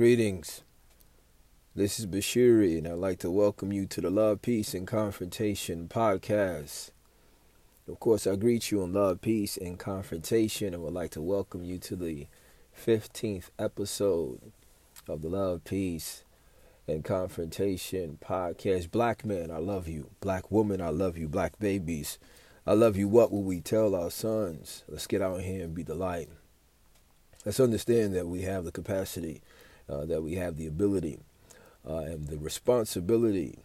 Greetings. This is Bashiri, and I'd like to welcome you to the Love, Peace, and Confrontation podcast. Of course, I greet you in love, peace, and confrontation, and would like to welcome you to the 15th episode of the Love, Peace, and Confrontation podcast. Black men, I love you. Black women, I love you. Black babies, I love you. What will we tell our sons? Let's get out here and be the light. Let's understand that we have the capacity uh, that we have the ability uh, and the responsibility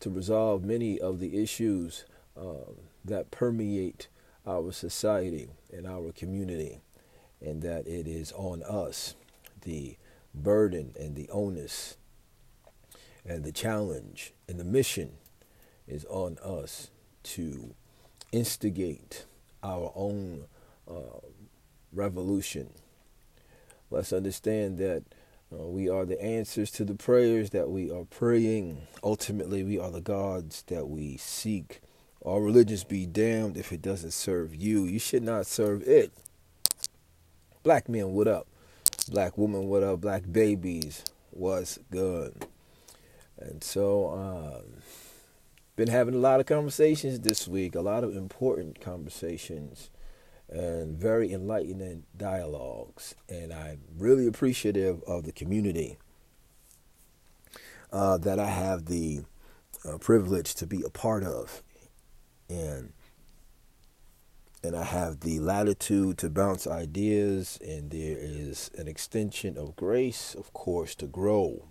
to resolve many of the issues uh, that permeate our society and our community, and that it is on us the burden and the onus and the challenge and the mission is on us to instigate our own uh, revolution. Let's understand that uh, we are the answers to the prayers that we are praying. Ultimately, we are the gods that we seek. All religions be damned if it doesn't serve you. You should not serve it. Black men, what up? Black woman, what up? Black babies, what's good? And so, um, been having a lot of conversations this week, a lot of important conversations and very enlightening dialogues. And I'm really appreciative of the community uh, that I have the uh, privilege to be a part of. And and I have the latitude to bounce ideas, and there is an extension of grace, of course, to grow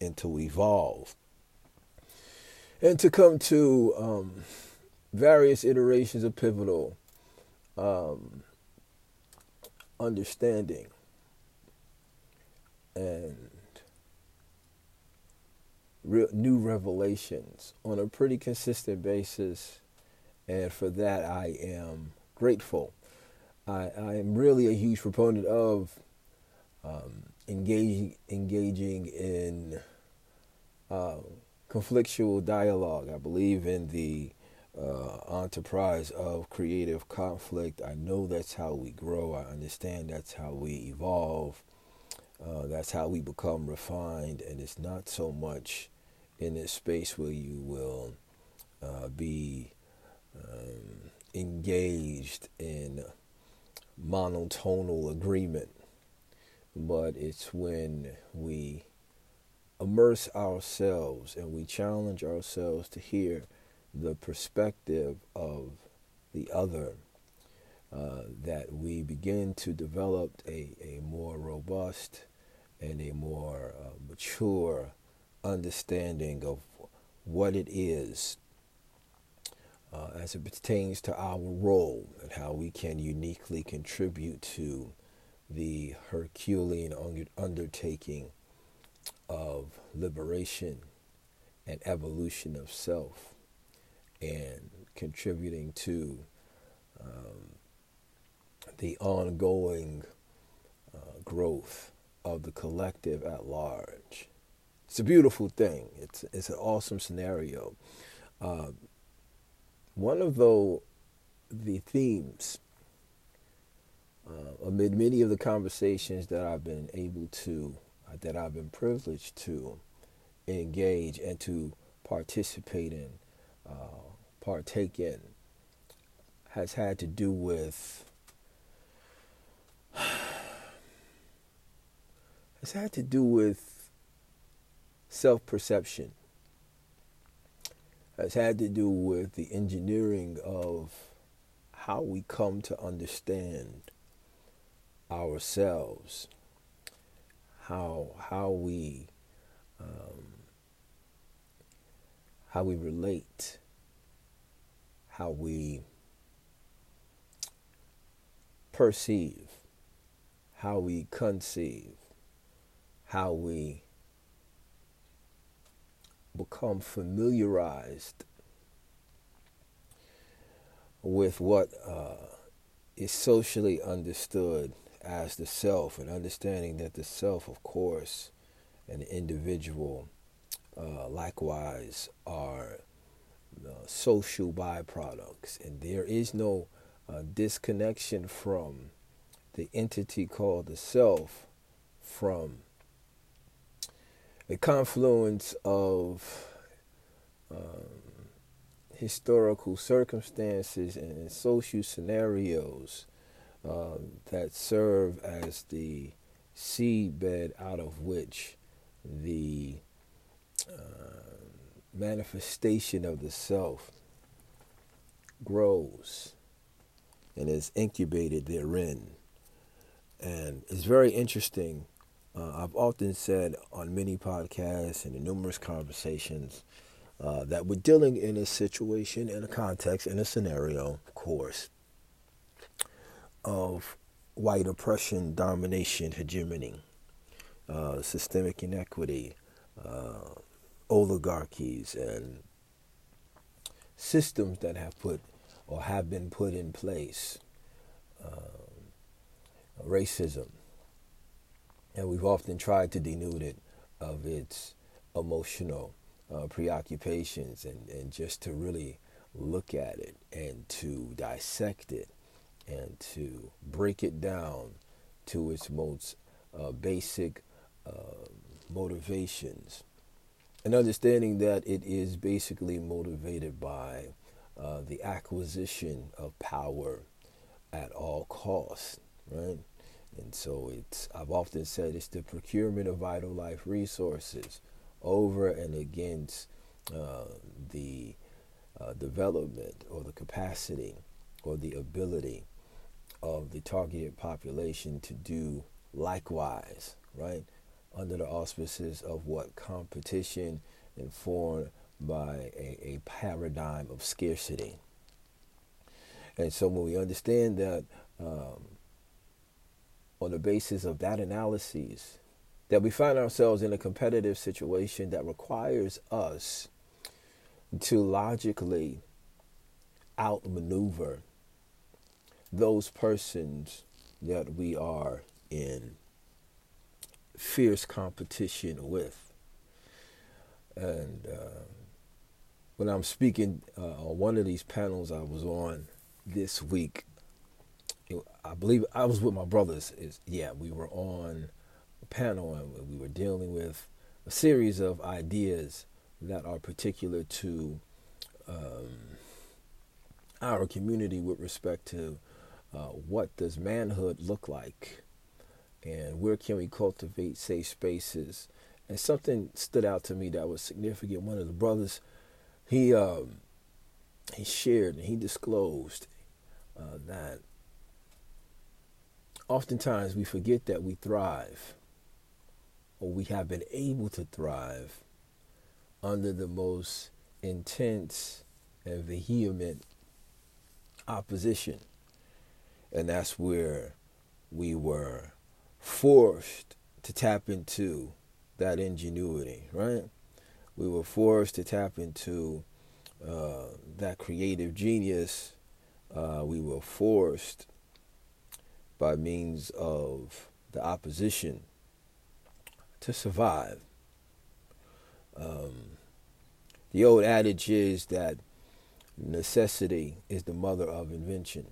and to evolve and to come to um, various iterations of pivotal um, understanding and re- new revelations on a pretty consistent basis. And for that, I am grateful. I, I am really a huge proponent of um, engaging engaging in uh, conflictual dialogue. I believe in the uh, enterprise of creative conflict. I know that's how we grow. I understand that's how we evolve. Uh, that's how we become refined. And it's not so much in this space where you will uh, be um, engaged in monotonal agreement, but it's when we immerse ourselves and we challenge ourselves to hear the perspective of the other, uh, that we begin to develop a, a more robust and a more uh, mature understanding of what it is uh, as it pertains to our role and how we can uniquely contribute to the Herculean undertaking of liberation and evolution of self and contributing to um, the ongoing uh, growth of the collective at large. It's a beautiful thing. It's it's an awesome scenario. Uh, one of the the themes uh, amid many of the conversations that I've been able to uh, that I've been privileged to engage and to participate in uh, partake in has had to do with has had to do with self-perception. Has had to do with the engineering of how we come to understand ourselves. How how we um, how we relate how we perceive, how we conceive, how we become familiarized with what uh, is socially understood as the self, and understanding that the self, of course, and the individual uh, likewise are social byproducts, and there is no uh, disconnection from the entity called the self from a confluence of um, historical circumstances and social scenarios uh, that serve as the seedbed out of which the uh, manifestation of the self grows and is incubated therein. And it's very interesting. Uh, I've often said on many podcasts and in numerous conversations uh, that we're dealing in a situation, in a context, in a scenario, of course, of white oppression, domination, hegemony, uh, systemic inequity, uh, oligarchies, and systems that have put or have been put in place, um, racism. And we've often tried to denude it of its emotional uh, preoccupations and, and just to really look at it and to dissect it and to break it down to its most uh, basic uh, motivations. And understanding that it is basically motivated by uh, the acquisition of power at all costs, right? And so it's, I've often said it's the procurement of vital life resources over and against uh, the uh, development or the capacity or the ability of the targeted population to do likewise, right? Under the auspices of what competition informed by a, a paradigm of scarcity. And so when we understand that um, on the basis of that analysis, that we find ourselves in a competitive situation that requires us to logically outmaneuver those persons that we are in fierce competition with. And uh, when I'm speaking uh, on one of these panels I was on this week, I believe I was with my brothers. Is yeah, we were on a panel and we were dealing with a series of ideas that are particular to um, our community with respect to uh, what does manhood look like and where can we cultivate safe spaces? And something stood out to me that was significant. One of the brothers he um, he shared and he disclosed uh, that oftentimes we forget that we thrive or we have been able to thrive under the most intense and vehement opposition. And that's where we were forced to tap into that ingenuity, right? We were forced to tap into uh, that creative genius. Uh, we were forced by means of the opposition to survive. Um, the old adage is that necessity is the mother of invention.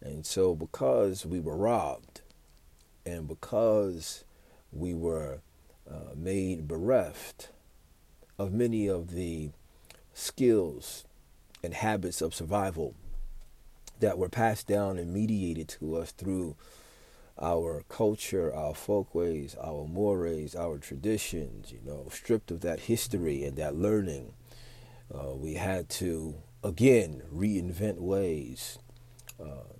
And so, because we were robbed and because we were uh, made bereft of many of the skills and habits of survival that were passed down and mediated to us through our culture, our folkways, our mores, our traditions, you know, stripped of that history and that learning, uh, we had to again reinvent ways uh,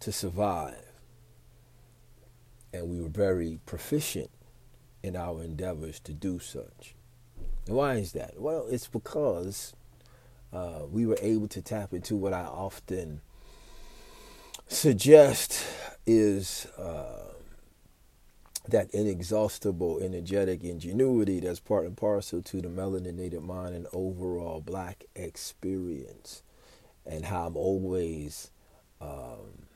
to survive. And we were very proficient in our endeavors to do such. And why is that? Well, it's because uh, we were able to tap into what I often suggest is uh, that inexhaustible, energetic ingenuity that's part and parcel to the melaninated mind and overall black experience, and how I'm always um,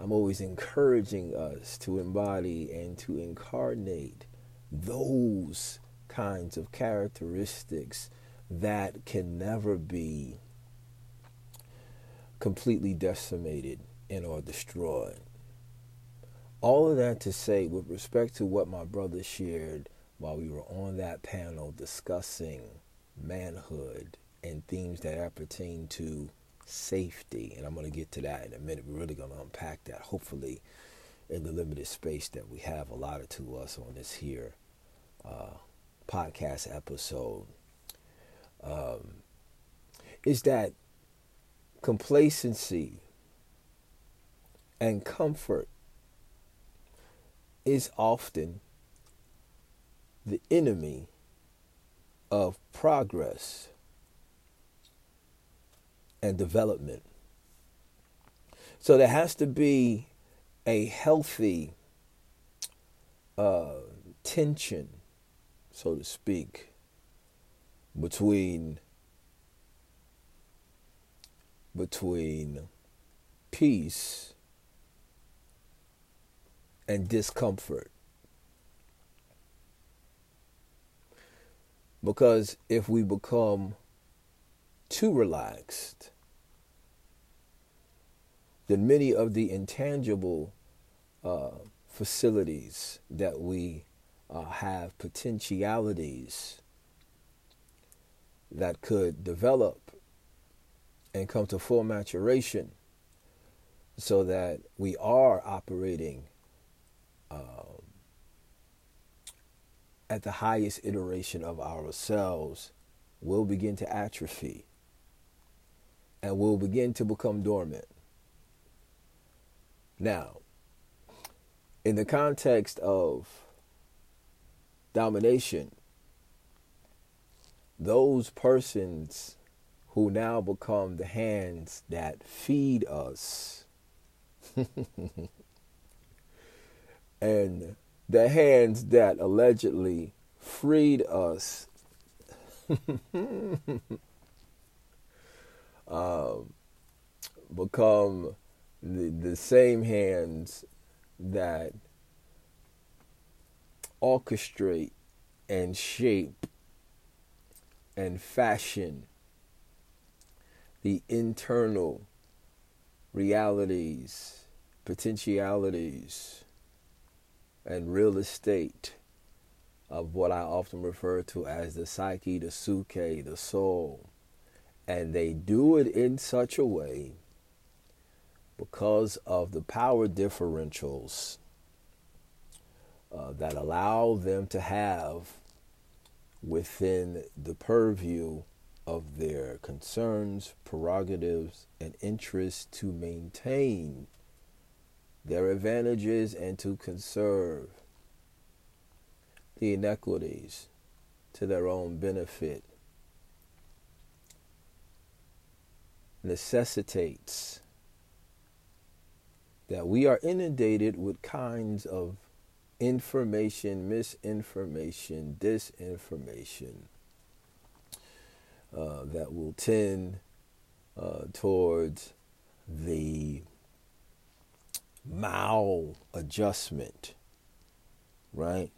I'm always encouraging us to embody and to incarnate those kinds of characteristics that can never be completely decimated and or destroyed. All of that to say, with respect to what my brother shared while we were on that panel discussing manhood and themes that appertain to safety. And I'm going to get to that in a minute. We're really going to unpack that, hopefully, in the limited space that we have allotted to us on this here uh, podcast episode. Um, is that complacency and comfort is often the enemy of progress and development. So there has to be a healthy uh, tension, so to speak, between between peace and discomfort. Because if we become too relaxed, then many of the intangible uh, facilities that we uh, have potentialities that could develop and come to full maturation so that we are operating um, at the highest iteration of ourselves will begin to atrophy and will begin to become dormant. Now, in the context of domination, those persons who now become the hands that feed us and the hands that allegedly freed us um, become the, the same hands that orchestrate and shape and fashion the internal realities, potentialities, and real estate of what I often refer to as the psyche, the psuche, the soul. And they do it in such a way because of the power differentials uh, that allow them to have within the purview of their concerns, prerogatives, and interests to maintain their advantages and to conserve the inequities to their own benefit necessitates that we are inundated with kinds of information, misinformation, disinformation uh, that will tend uh, towards the mal adjustment, right?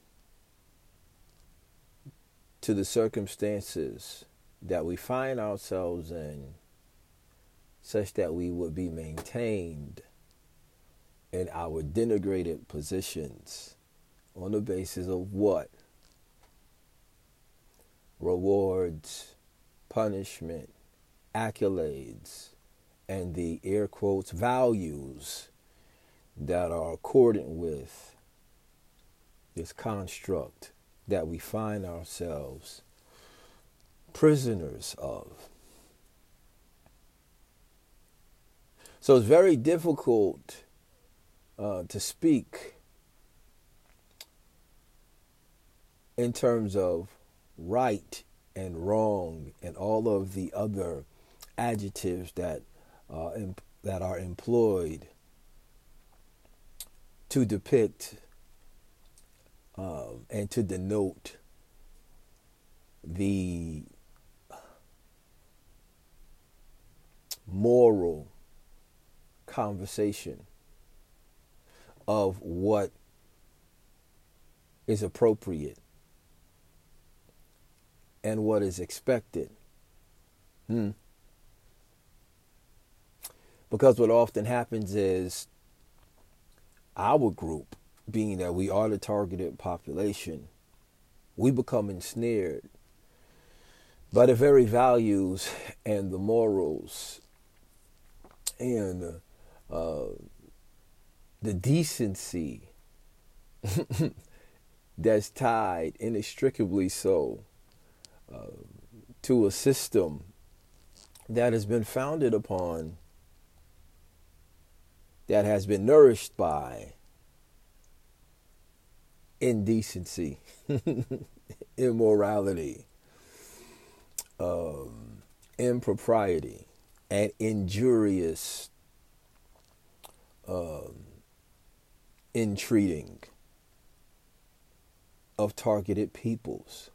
To the circumstances that we find ourselves in, such that we would be maintained in our denigrated positions on the basis of what? Rewards, punishment, accolades, and the air quotes values that are accordant with this construct that we find ourselves prisoners of. So it's very difficult uh, to speak in terms of right and wrong and all of the other adjectives that uh, imp- that are employed to depict um, and to denote the moral conversation of what is appropriate and what is expected. Hmm. Because what often happens is our group, being that we are the targeted population, we become ensnared by the very values and the morals and uh, the decency that's tied inextricably so uh, to a system that has been founded upon, that has been nourished by indecency, immorality, um, impropriety, and injurious um, entreating of targeted peoples.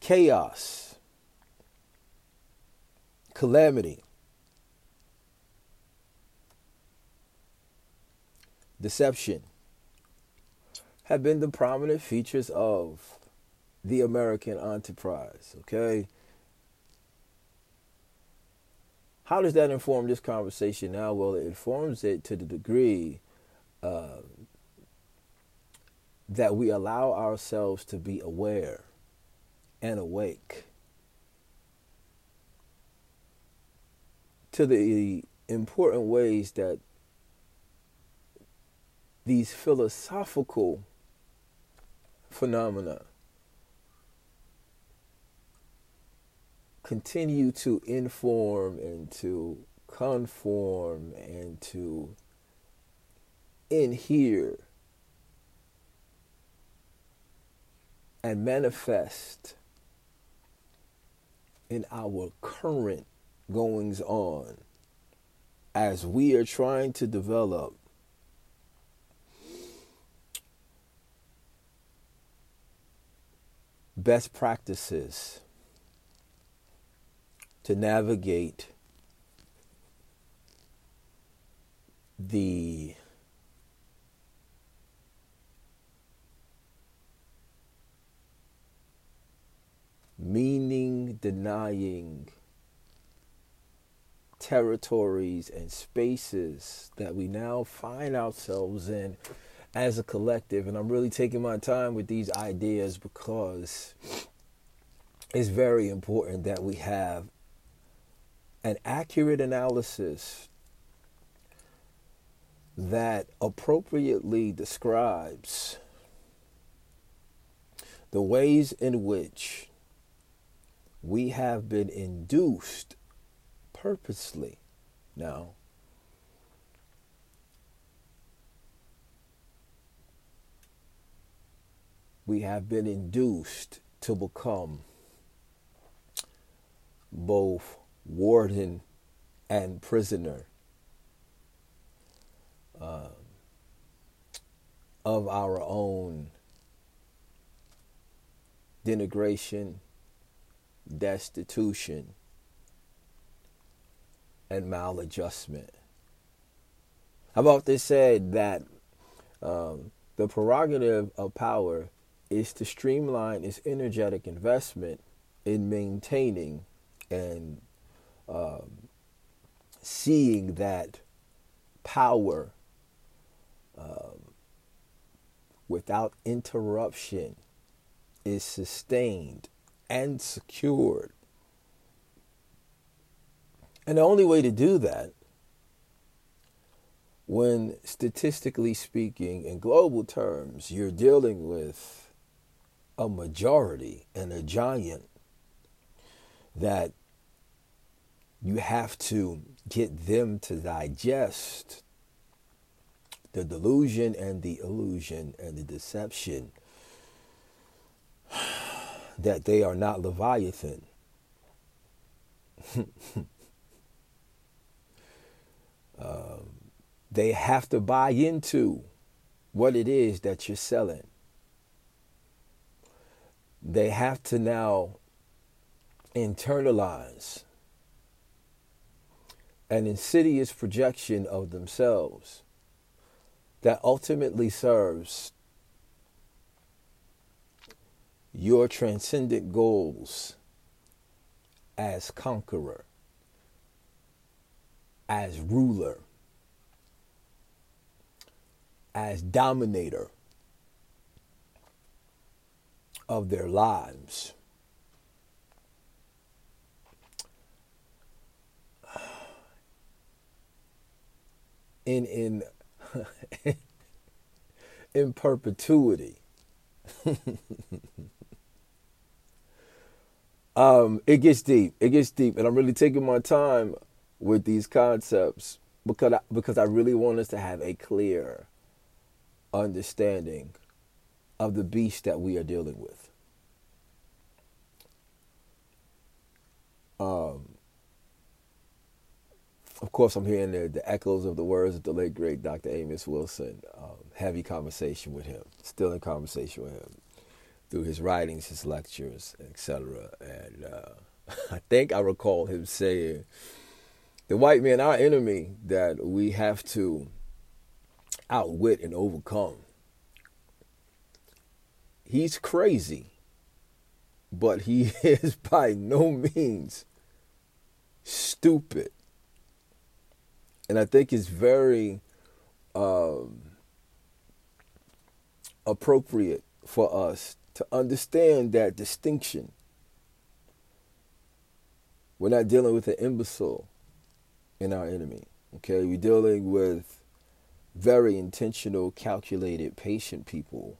Chaos, calamity, deception have been the prominent features of the American enterprise, okay? How does that inform this conversation now? Well, it informs it to the degree uh, that we allow ourselves to be aware and awake to the important ways that these philosophical phenomena continue to inform and to conform and to inhere and manifest in our current goings on as we are trying to develop best practices to navigate the meaning denying territories and spaces that we now find ourselves in as a collective. And I'm really taking my time with these ideas because it's very important that we have an accurate analysis that appropriately describes the ways in which we have been induced purposely. Now we have been induced to become both warden and prisoner uh, of our own denigration, destitution, and maladjustment. I've often said that um, the prerogative of power is to streamline its energetic investment in maintaining and um, seeing that power um, without interruption is sustained and secured. And the only way to do that, when statistically speaking, in global terms, you're dealing with a majority and a giant that you have to get them to digest the delusion and the illusion and the deception that they are not Leviathan. um, they have to buy into what it is that you're selling. They have to now internalize an insidious projection of themselves that ultimately serves your transcendent goals as conqueror, as ruler, as dominator, of their lives. In in in perpetuity. um, it gets deep. It gets deep, and I'm really taking my time with these concepts because I, because I really want us to have a clear understanding of the beast that we are dealing with. Um, of course, I'm hearing the, the, echoes of the words of the late great Dr. Amos Wilson. Um, heavy conversation with him, still in conversation with him through his writings, his lectures, etc. And uh, I think I recall him saying, "The white man, our enemy, that we have to outwit and overcome." He's crazy, but he is by no means stupid. And I think it's very um, appropriate for us to understand that distinction. We're not dealing with an imbecile in our enemy. Okay, we're dealing with very intentional, calculated, patient people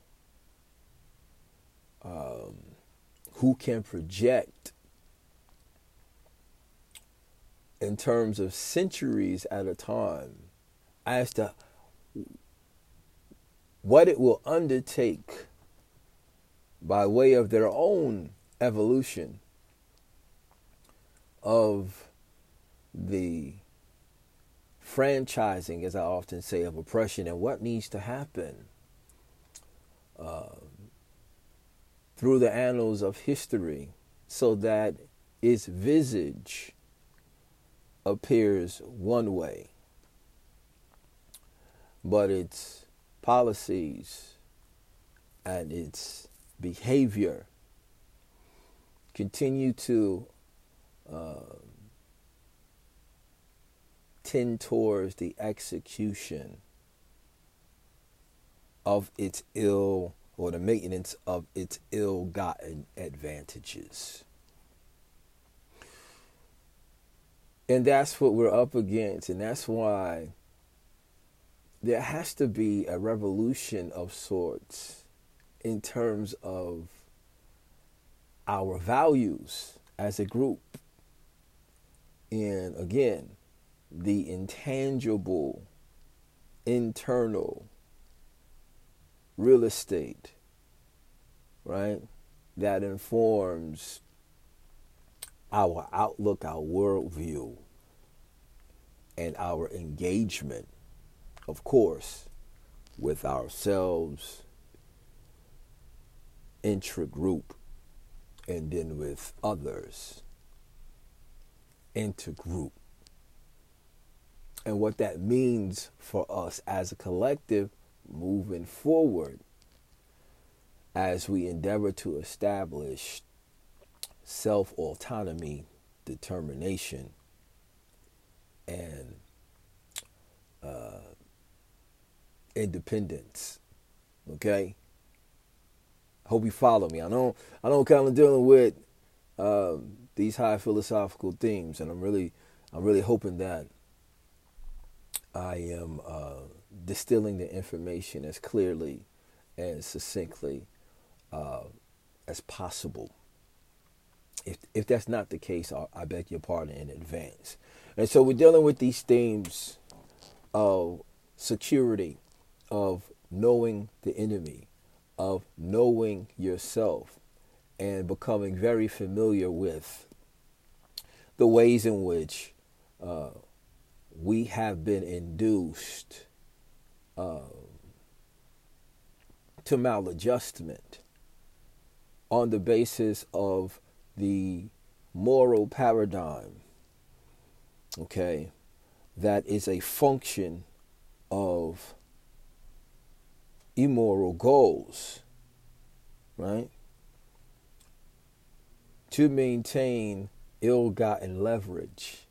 um, who can project in terms of centuries at a time as to what it will undertake by way of their own evolution of the franchising, as I often say, of oppression and what needs to happen uh, through the annals of history so that its visage appears one way, but its policies and its behavior continue to uh, tend towards the execution of its ill or the maintenance of its ill gotten advantages. And that's what we're up against. And that's why there has to be a revolution of sorts in terms of our values as a group. And again, the intangible, internal real estate, right? That informs our outlook, our worldview, and our engagement, of course, with ourselves, intra-group, and then with others, intergroup. And what that means for us as a collective moving forward as we endeavor to establish self autonomy, determination, and uh, independence. Okay. Hope you follow me. I know I know kind of dealing with um, these high philosophical themes, and I'm really I'm really hoping that I am uh, distilling the information as clearly and succinctly uh, as possible. If if that's not the case, I, I beg your pardon in advance. And so we're dealing with these themes of security, of knowing the enemy, of knowing yourself, and becoming very familiar with the ways in which uh, we have been induced uh, to maladjustment on the basis of the moral paradigm, okay, that is a function of immoral goals, right? To maintain ill gotten leverage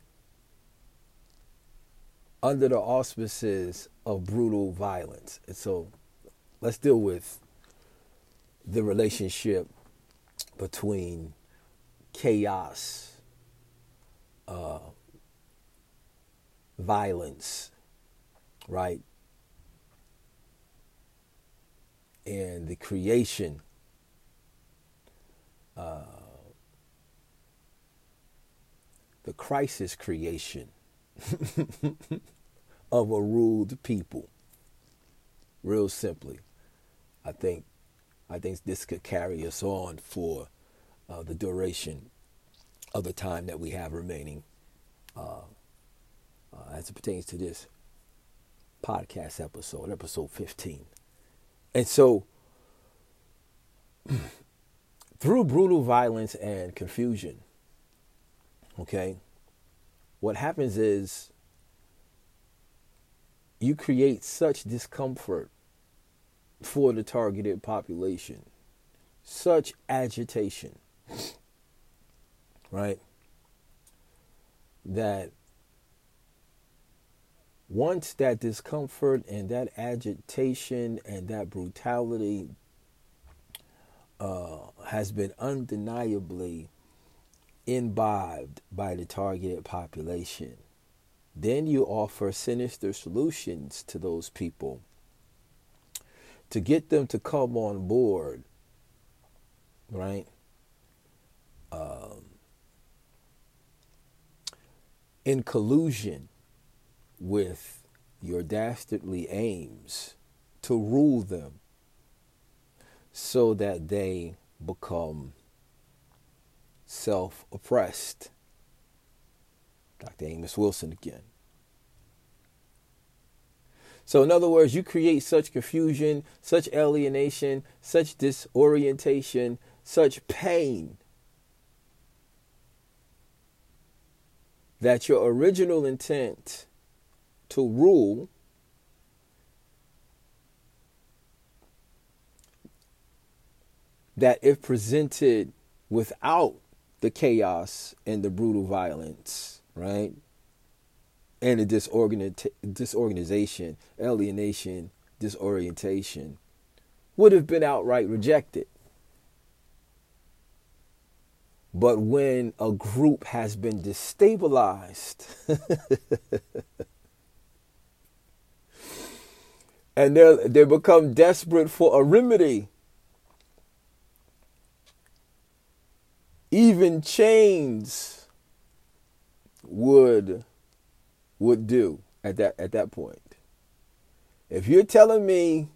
under the auspices of brutal violence. And so let's deal with the relationship between chaos, uh, violence, right? And the creation uh, the crisis creation of a ruled people. Real simply, I think, I think this could carry us on for uh, the duration of the time that we have remaining, uh, uh as it pertains to this podcast episode, episode fifteen. And so, through brutal violence and confusion, okay, what happens is you create such discomfort for the targeted population, such agitation, right? That once that discomfort and that agitation and that brutality uh, has been undeniably imbibed by the targeted population, then you offer sinister solutions to those people to get them to come on board, right? Um, in collusion with your dastardly aims to rule them so that they become self oppressed. Dr. Amos Wilson again. So, in other words, you create such confusion, such alienation, such disorientation, such pain that your original intent to rule that if presented without the chaos and the brutal violence, right? And the disorganization, alienation, disorientation would have been outright rejected. But when a group has been destabilized and they they become desperate for a remedy, even chains would would do at that at that point. If you're telling me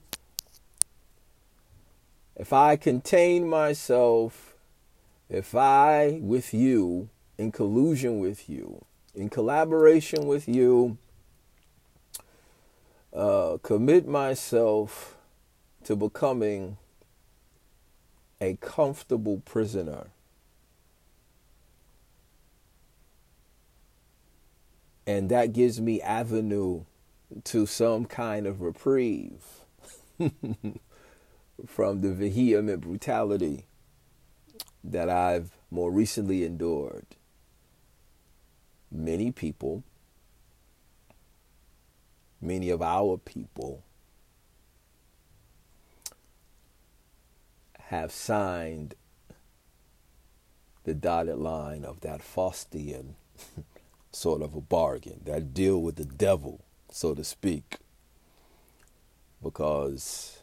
if I contain myself, if I with you in collusion with you, in collaboration with you, uh, commit myself to becoming a comfortable prisoner. And that gives me avenue to some kind of reprieve from the vehement brutality that I've more recently endured. Many people, many of our people, have signed the dotted line of that Faustian sort of a bargain, that deal with the devil, so to speak, because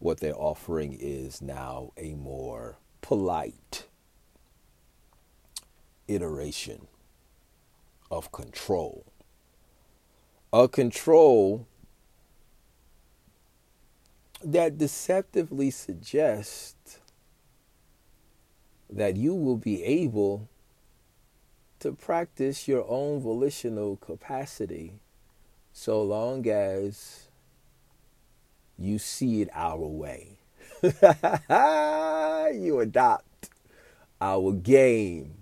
what they're offering is now a more polite iteration of control. A control that deceptively suggests that you will be able to practice your own volitional capacity so long as you see it our way. you adopt our game.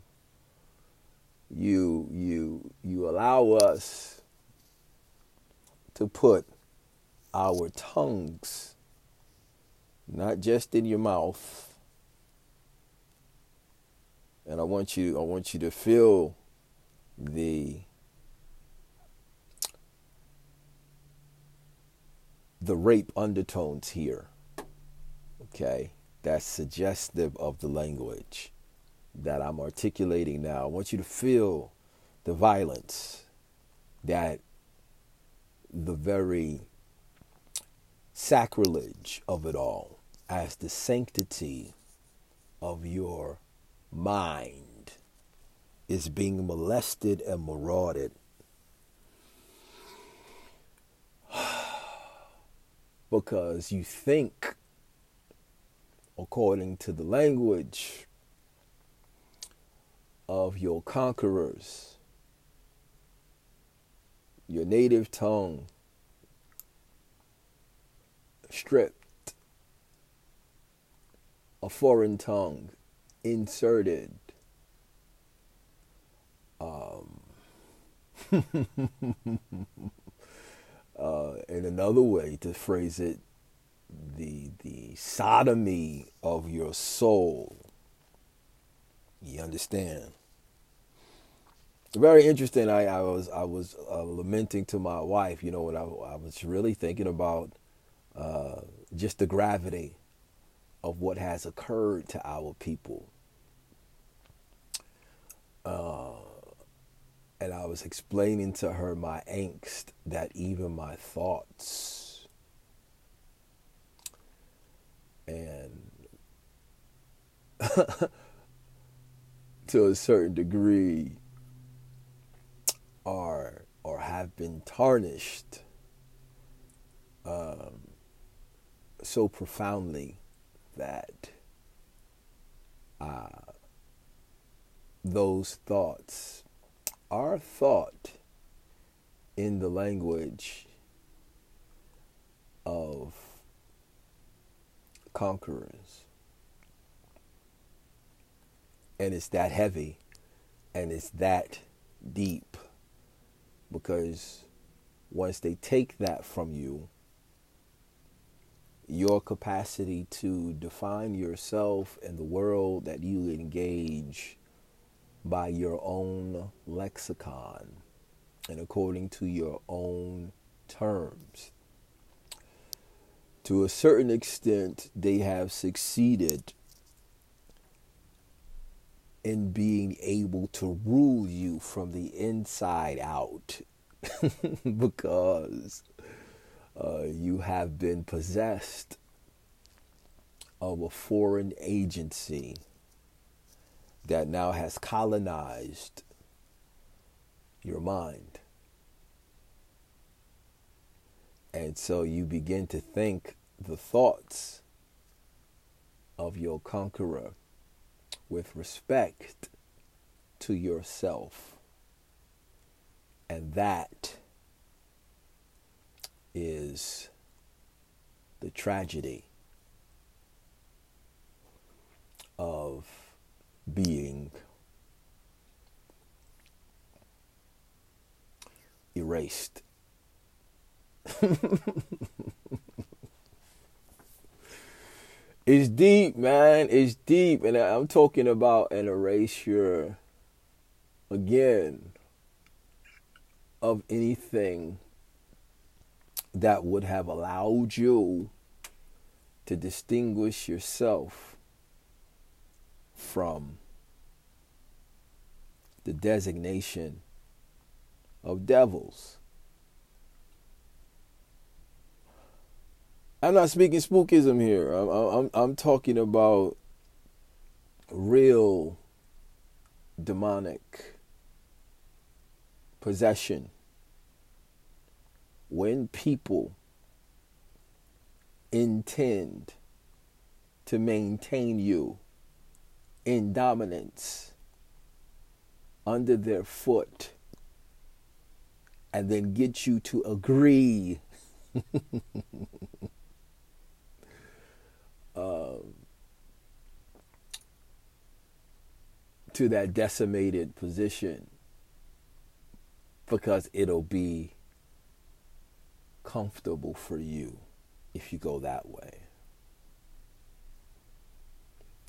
You you you allow us to put our tongues not just in your mouth and I want you I want you to feel the the rape undertones here. Okay? that's suggestive of the language that I'm articulating now. I want you to feel the violence that the very sacrilege of it all as the sanctity of your mind is being molested and marauded because you think according to the language of your conquerors, your native tongue stripped, a foreign tongue inserted. Um, uh, in another way to phrase it, the the sodomy of your soul. You understand? Very interesting. I, I was I was uh, lamenting to my wife. You know, when I I was really thinking about uh, just the gravity of what has occurred to our people. Uh, and I was explaining to her my angst that even my thoughts and to a certain degree are or have been tarnished um, so profoundly that uh, those thoughts are thought in the language of conquerors. And it's that heavy and it's that deep because once they take that from you, your capacity to define yourself and the world that you engage by your own lexicon and according to your own terms. To a certain extent, they have succeeded in being able to rule you from the inside out because uh, you have been possessed of a foreign agency that now has colonized your mind. And so you begin to think the thoughts of your conqueror with respect to yourself. And that is the tragedy of being erased. it's deep, man. It's deep. And I'm talking about an erasure again of anything that would have allowed you to distinguish yourself from the designation of devils. I'm not speaking spookism here. I'm, I'm, I'm talking about real demonic possession. When people intend to maintain you in dominance under their foot and then get you to agree um, to that decimated position because it'll be comfortable for you if you go that way.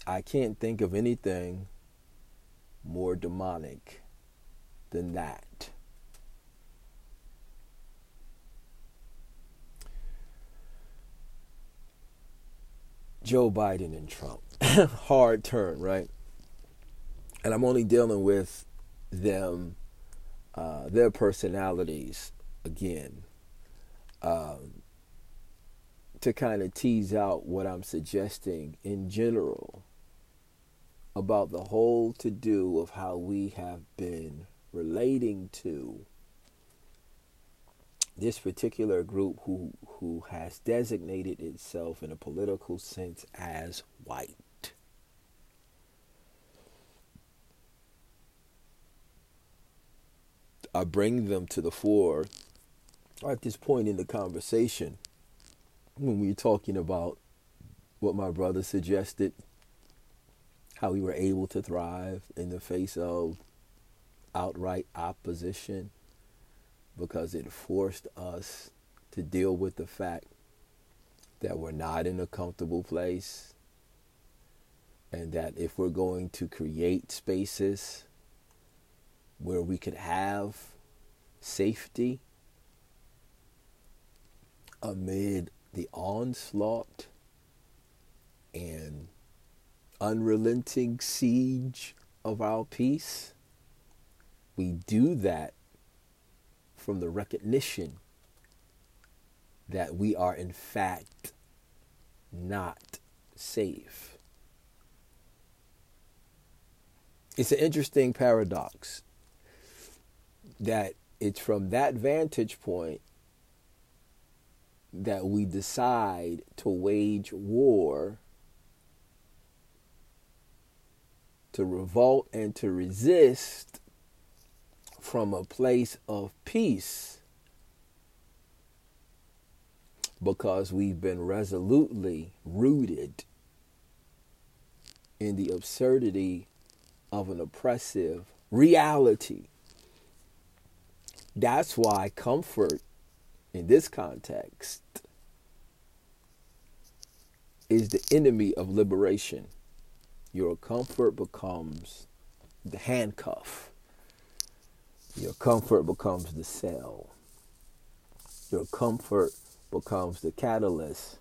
I can't think of anything more demonic than that. Joe Biden and Trump. Hard turn, right? And I'm only dealing with them, uh, their personalities again, um, to kind of tease out what I'm suggesting in general about the whole to do of how we have been relating to this particular group who who has designated itself in a political sense as white. I bring them to the fore at this point in the conversation when we're talking about what my brother suggested, how we were able to thrive in the face of outright opposition because it forced us to deal with the fact that we're not in a comfortable place and that if we're going to create spaces where we could have safety amid the onslaught and unrelenting siege of our peace, we do that from the recognition that we are in fact not safe. It's an interesting paradox that it's from that vantage point that we decide to wage war, to revolt and to resist from a place of peace because we've been resolutely rooted in the absurdity of an oppressive reality. That's why comfort in this context is the enemy of liberation. Your comfort becomes the handcuff. Your comfort becomes the cell. Your comfort becomes the catalyst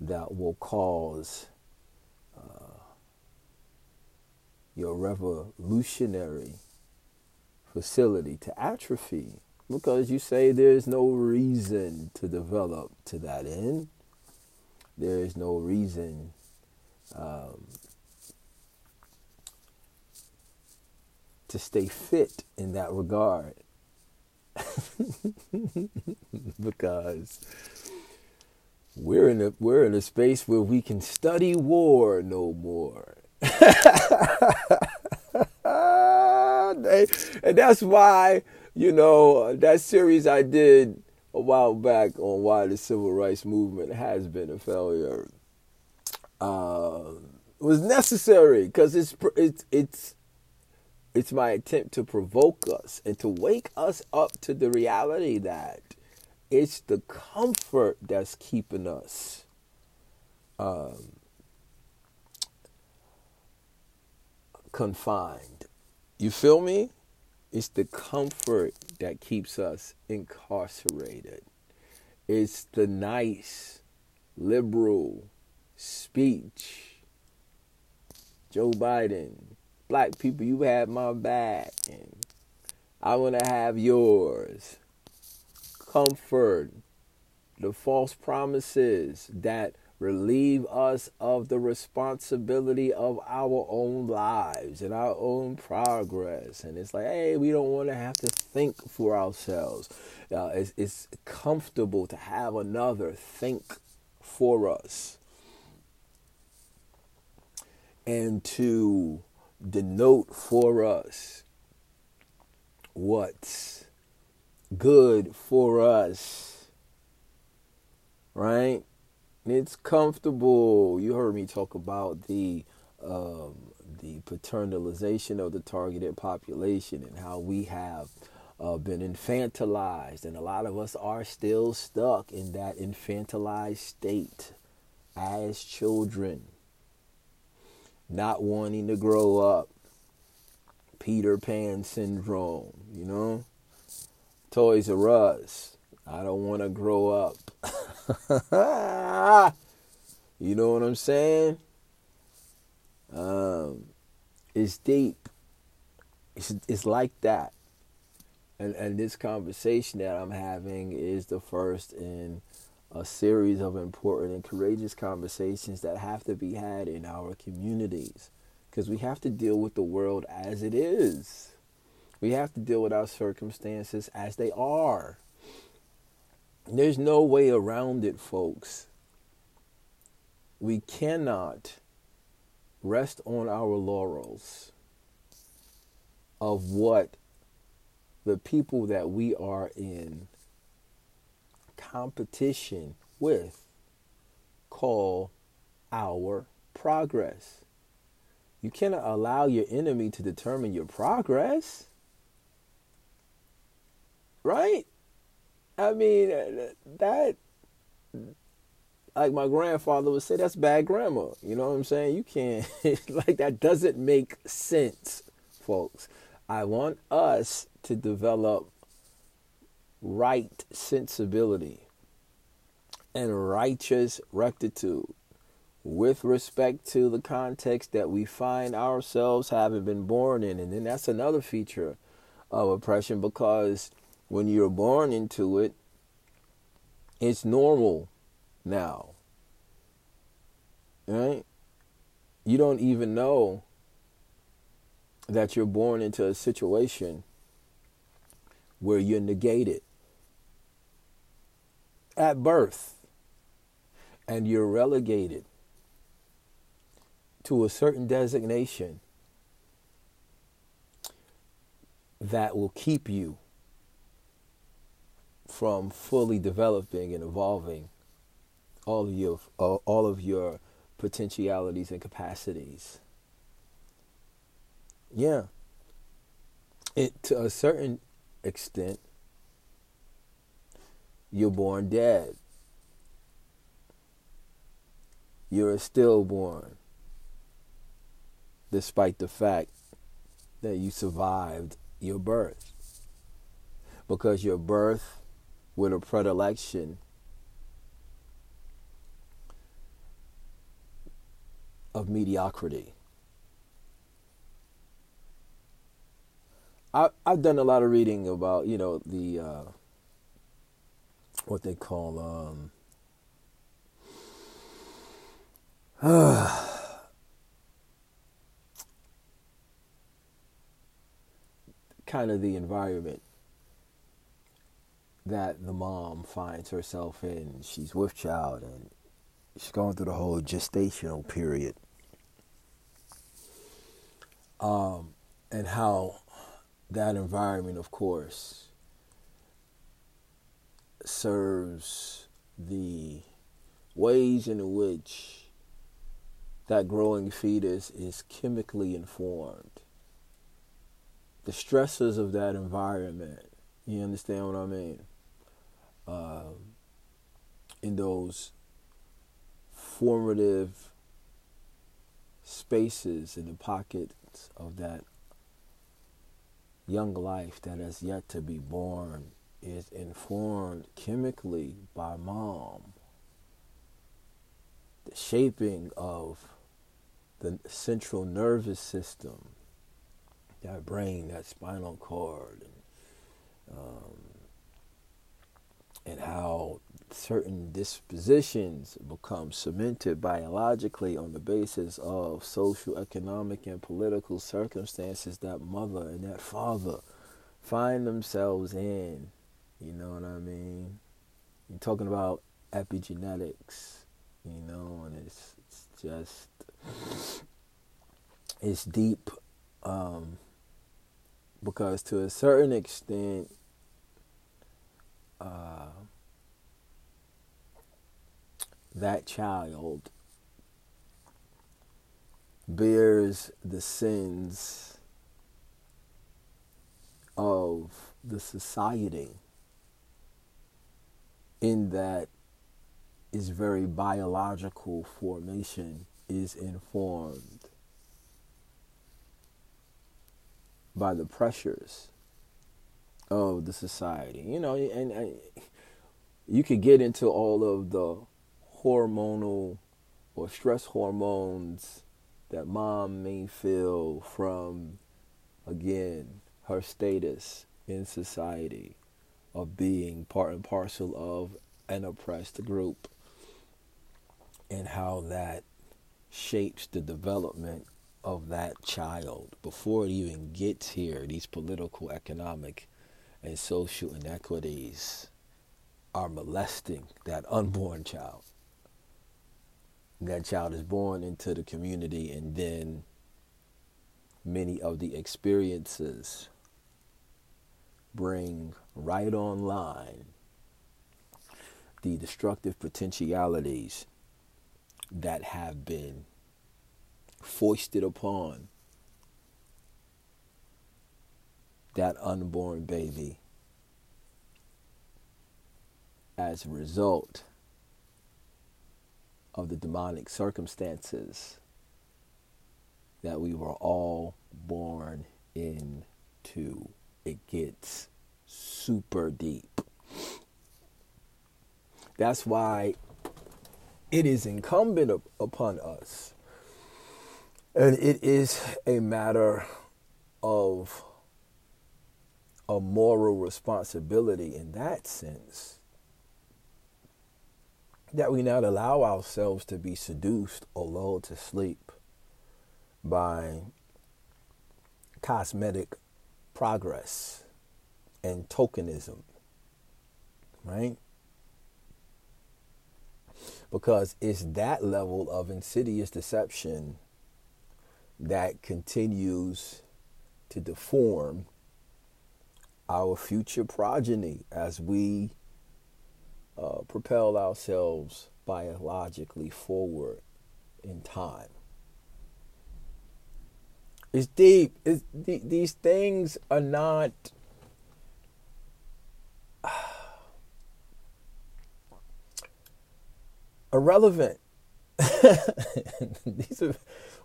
that will cause uh, your revolutionary facility to atrophy because you say there's no reason to develop to that end. There is no reason um, to stay fit in that regard. because we're in a we're in a space where we can study war no more. and that's why you know, that series I did a while back on why the civil rights movement has been a failure uh, was necessary because it's it's it's it's my attempt to provoke us and to wake us up to the reality that it's the comfort that's keeping us um, confined. You feel me? It's the comfort that keeps us incarcerated. It's the nice, liberal speech. Joe Biden, black people, you have my back, and I want to have yours. Comfort, the false promises that relieve us of the responsibility of our own lives and our own progress. And it's like, hey, we don't want to have to think for ourselves. Uh, it's, it's comfortable to have another think for us and to denote for us what's good for us, right? It's comfortable. You heard me talk about the um, the paternalization of the targeted population and how we have uh, been infantilized, and a lot of us are still stuck in that infantilized state as children, not wanting to grow up. Peter Pan syndrome, you know? Toys R Us. I don't want to grow up. you know what I'm saying? Um, it's deep. It's, it's like that. And, and this conversation that I'm having is the first in a series of important and courageous conversations that have to be had in our communities because we have to deal with the world as it is. We have to deal with our circumstances as they are. There's no way around it, folks. We cannot rest on our laurels of what the people that we are in competition with call our progress. You cannot allow your enemy to determine your progress. Right? I mean, uh, that, like my grandfather would say, that's bad grammar. You know what I'm saying? You can't, like, that doesn't make sense, folks. I want us to develop right sensibility and righteous rectitude with respect to the context that we find ourselves having been born in. And then that's another feature of oppression because when you're born into it, it's normal now. Right? You don't even know that you're born into a situation where you're negated at birth and you're relegated to a certain designation that will keep you from fully developing and evolving all of your all of your potentialities and capacities. Yeah. It to a certain extent you're born dead. You're stillborn, despite the fact that you survived your birth. Because your birth with a predilection of mediocrity. I, I've done a lot of reading about, you know, the uh, what they call um, kind of the environment that the mom finds herself in. She's with child and she's going through the whole gestational period. Um, and how that environment, of course, serves the ways in which that growing fetus is chemically informed. The stresses of that environment, you understand what I mean? Um, in those formative spaces in the pockets of that young life that has yet to be born is informed chemically by mom. The shaping of the central nervous system, that brain, that spinal cord, and, um, and how certain dispositions become cemented biologically on the basis of social, economic, and political circumstances that mother and that father find themselves in you know what I mean? You're talking about epigenetics, you know, and it's, it's just it's deep um, because to a certain extent uh, that child bears the sins of the society in that is very biological formation is informed by the pressures of the society. You know, and, and you could get into all of the hormonal or stress hormones that mom may feel from, again, her status in society of being part and parcel of an oppressed group and how that shapes the development of that child before it even gets here these political economic and social inequities are molesting that unborn child. That child is born into the community and then many of the experiences bring right online the destructive potentialities that have been foisted upon that unborn baby as a result of the demonic circumstances that we were all born into. It gets super deep. That's why it is incumbent upon us. And it is a matter of a moral responsibility in that sense that we not allow ourselves to be seduced or lulled to sleep by cosmetic progress and tokenism, right? Because it's that level of insidious deception that continues to deform our future progeny as we uh, propel ourselves biologically forward in time. It's deep. It's, th- these things are not. irrelevant. these are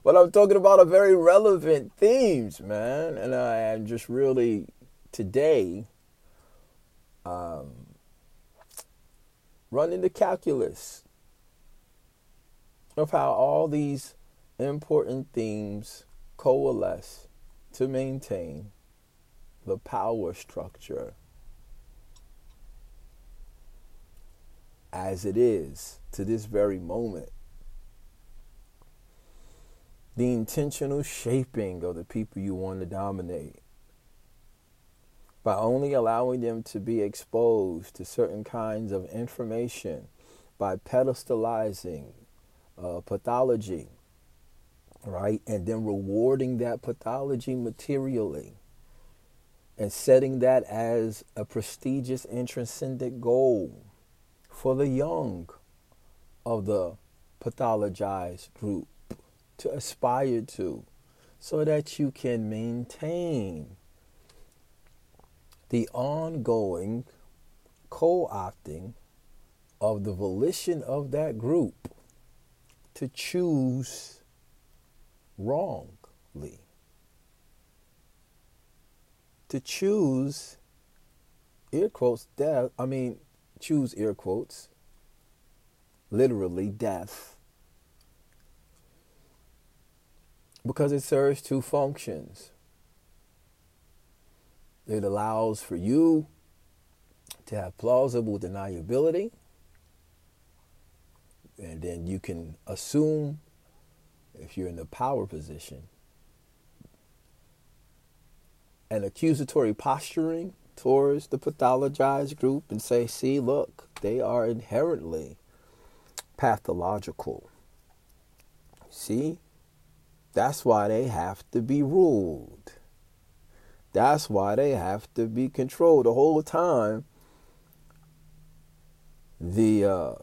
what I'm talking about are very relevant themes, man. And I am just really today um, running the calculus of how all these important themes coalesce to maintain the power structure as it is to this very moment. The intentional shaping of the people you want to dominate by only allowing them to be exposed to certain kinds of information by pedestalizing uh, pathology, right? And then rewarding that pathology materially and setting that as a prestigious and transcendent goal for the young of the pathologized group to aspire to so that you can maintain the ongoing co opting of the volition of that group to choose wrongly. To choose, ear quotes, death, I mean, choose ear quotes, literally death, because it serves two functions. It allows for you to have plausible deniability. And then you can assume, if you're in the power position, an accusatory posturing towards the pathologized group and say, see, look, they are inherently pathological. See, that's why they have to be ruled. That's why they have to be controlled the whole time. The uh,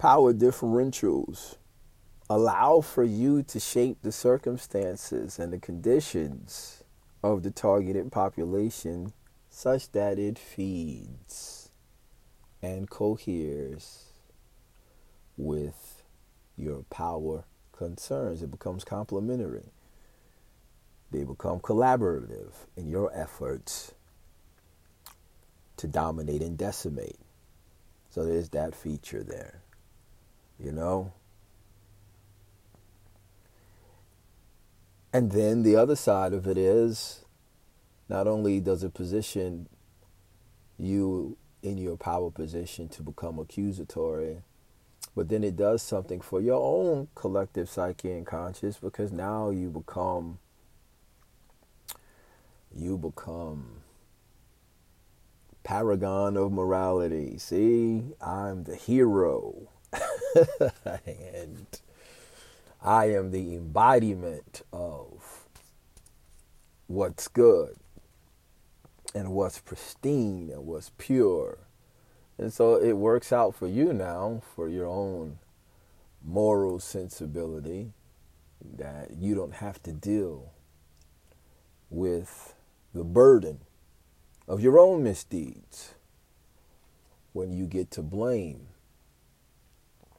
power differentials allow for you to shape the circumstances and the conditions of the targeted population such that it feeds and coheres with your power concerns. It becomes complementary. They become collaborative in your efforts to dominate and decimate. So there's that feature there. You know? And then the other side of it is not only does it position you in your power position to become accusatory, but then it does something for your own collective psyche and conscious because now you become you become paragon of morality. See, I'm the hero. and I am the embodiment of what's good and what's pristine and what's pure. And so it works out for you now for your own moral sensibility that you don't have to deal with the burden of your own misdeeds when you get to blame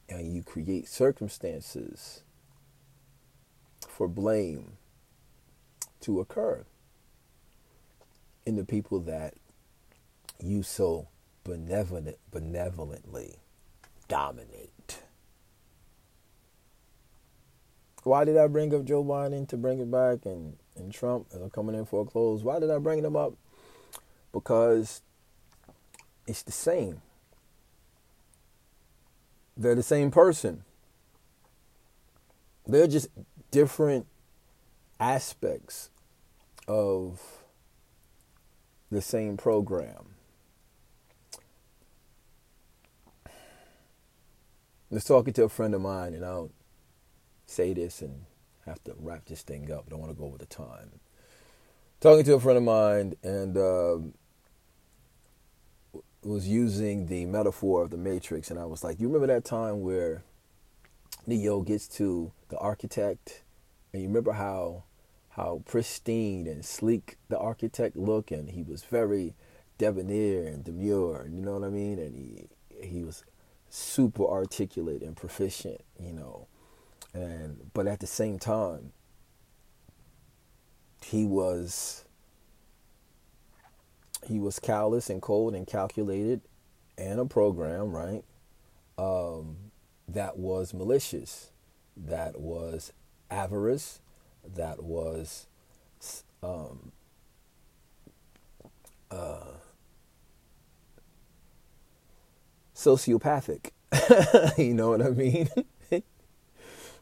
and you create circumstances for blame to occur in the people that you so benevolent, benevolently dominate. Why did I bring up Joe Biden to bring it back and, and Trump I'm coming in for a close? Why did I bring them up? Because it's the same. They're the same person. They're just different aspects of the same program. I was talking to a friend of mine, and I'll say this and have to wrap this thing up. I don't want to go over the time. Talking to a friend of mine, and uh, was using the metaphor of the Matrix, and I was like, "You remember that time where Neo gets to the architect, and you remember how how pristine and sleek the architect looked, and he was very debonair and demure, you know what I mean? And he he was super articulate and proficient, you know. And but at the same time, he was he was callous and cold and calculated and a program, right? Um, that was malicious, that was avarice, that was um, uh, sociopathic. you know what I mean?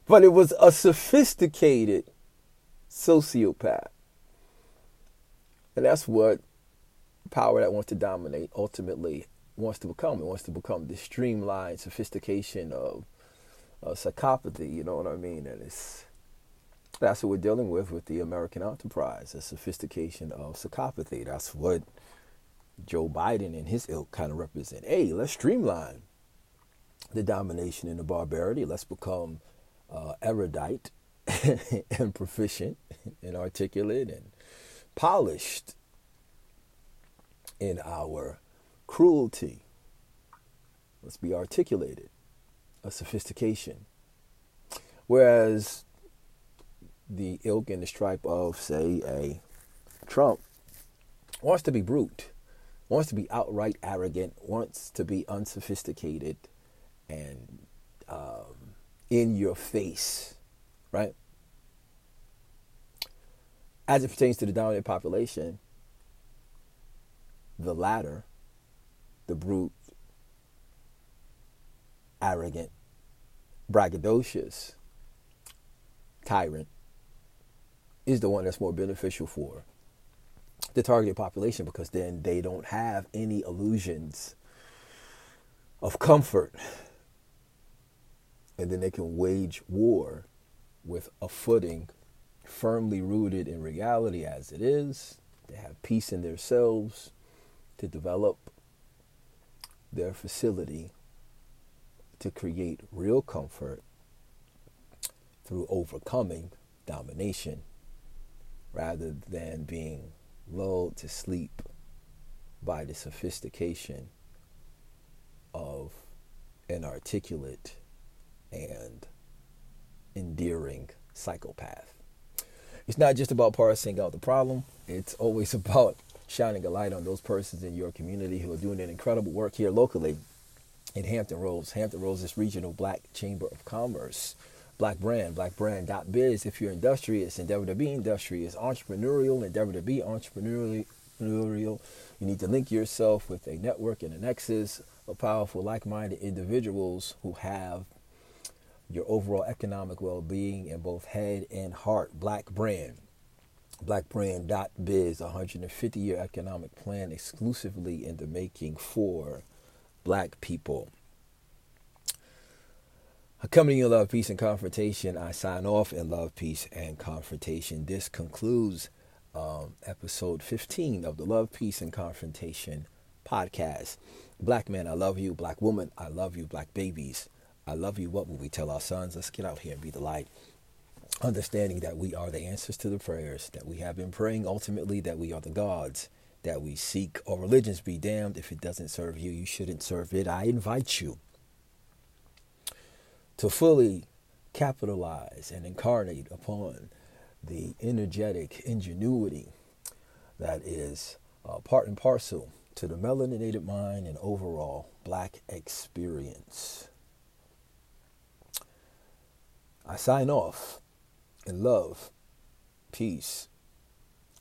but it was a sophisticated sociopath. And that's what power that wants to dominate ultimately wants to become. It wants to become the streamlined sophistication of, of psychopathy, you know what I mean? And it's that's what we're dealing with with the American enterprise, a sophistication of psychopathy. That's what Joe Biden and his ilk kind of represent. Hey, let's streamline the domination and the barbarity. Let's become uh, erudite and proficient and articulate and polished in our cruelty. Let's be articulated, a sophistication. Whereas the ilk and the stripe of, say, a Trump wants to be brute, wants to be outright arrogant, wants to be unsophisticated and um, in your face, right? As it pertains to the dominant population, the latter, the brute, arrogant, braggadocious tyrant, is the one that's more beneficial for the targeted population because then they don't have any illusions of comfort. And then they can wage war with a footing firmly rooted in reality as it is. They have peace in themselves to develop their facility to create real comfort through overcoming domination rather than being lulled to sleep by the sophistication of an articulate and endearing psychopath. It's not just about parsing out the problem, it's always about shining a light on those persons in your community who are doing an incredible work here locally in Hampton Roads. Hampton Roads is Regional Black Chamber of Commerce. Black Brand, blackbrand.biz. If you're industrious, endeavor to be industrious, entrepreneurial, endeavor to be entrepreneurial. You need to link yourself with a network and a nexus of powerful, like minded individuals who have your overall economic well being in both head and heart. Black Brand. Blackbrand.biz, a 150 year economic plan exclusively in the making for black people. Coming in love, peace, and confrontation, I sign off in love, peace, and confrontation. This concludes um, episode 15 of the Love, Peace, and Confrontation podcast. Black man, I love you. Black woman, I love you. Black babies, I love you. What will we tell our sons? Let's get out here and be the light. Understanding that we are the answers to the prayers that we have been praying, ultimately, that we are the gods that we seek. Or religions be damned. If it doesn't serve you, you shouldn't serve it. I invite you to fully capitalize and incarnate upon the energetic ingenuity that is uh, part and parcel to the melaninated mind and overall black experience. I sign off in love, peace,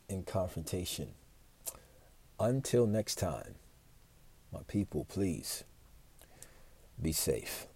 and confrontation. Until next time, my people, please be safe.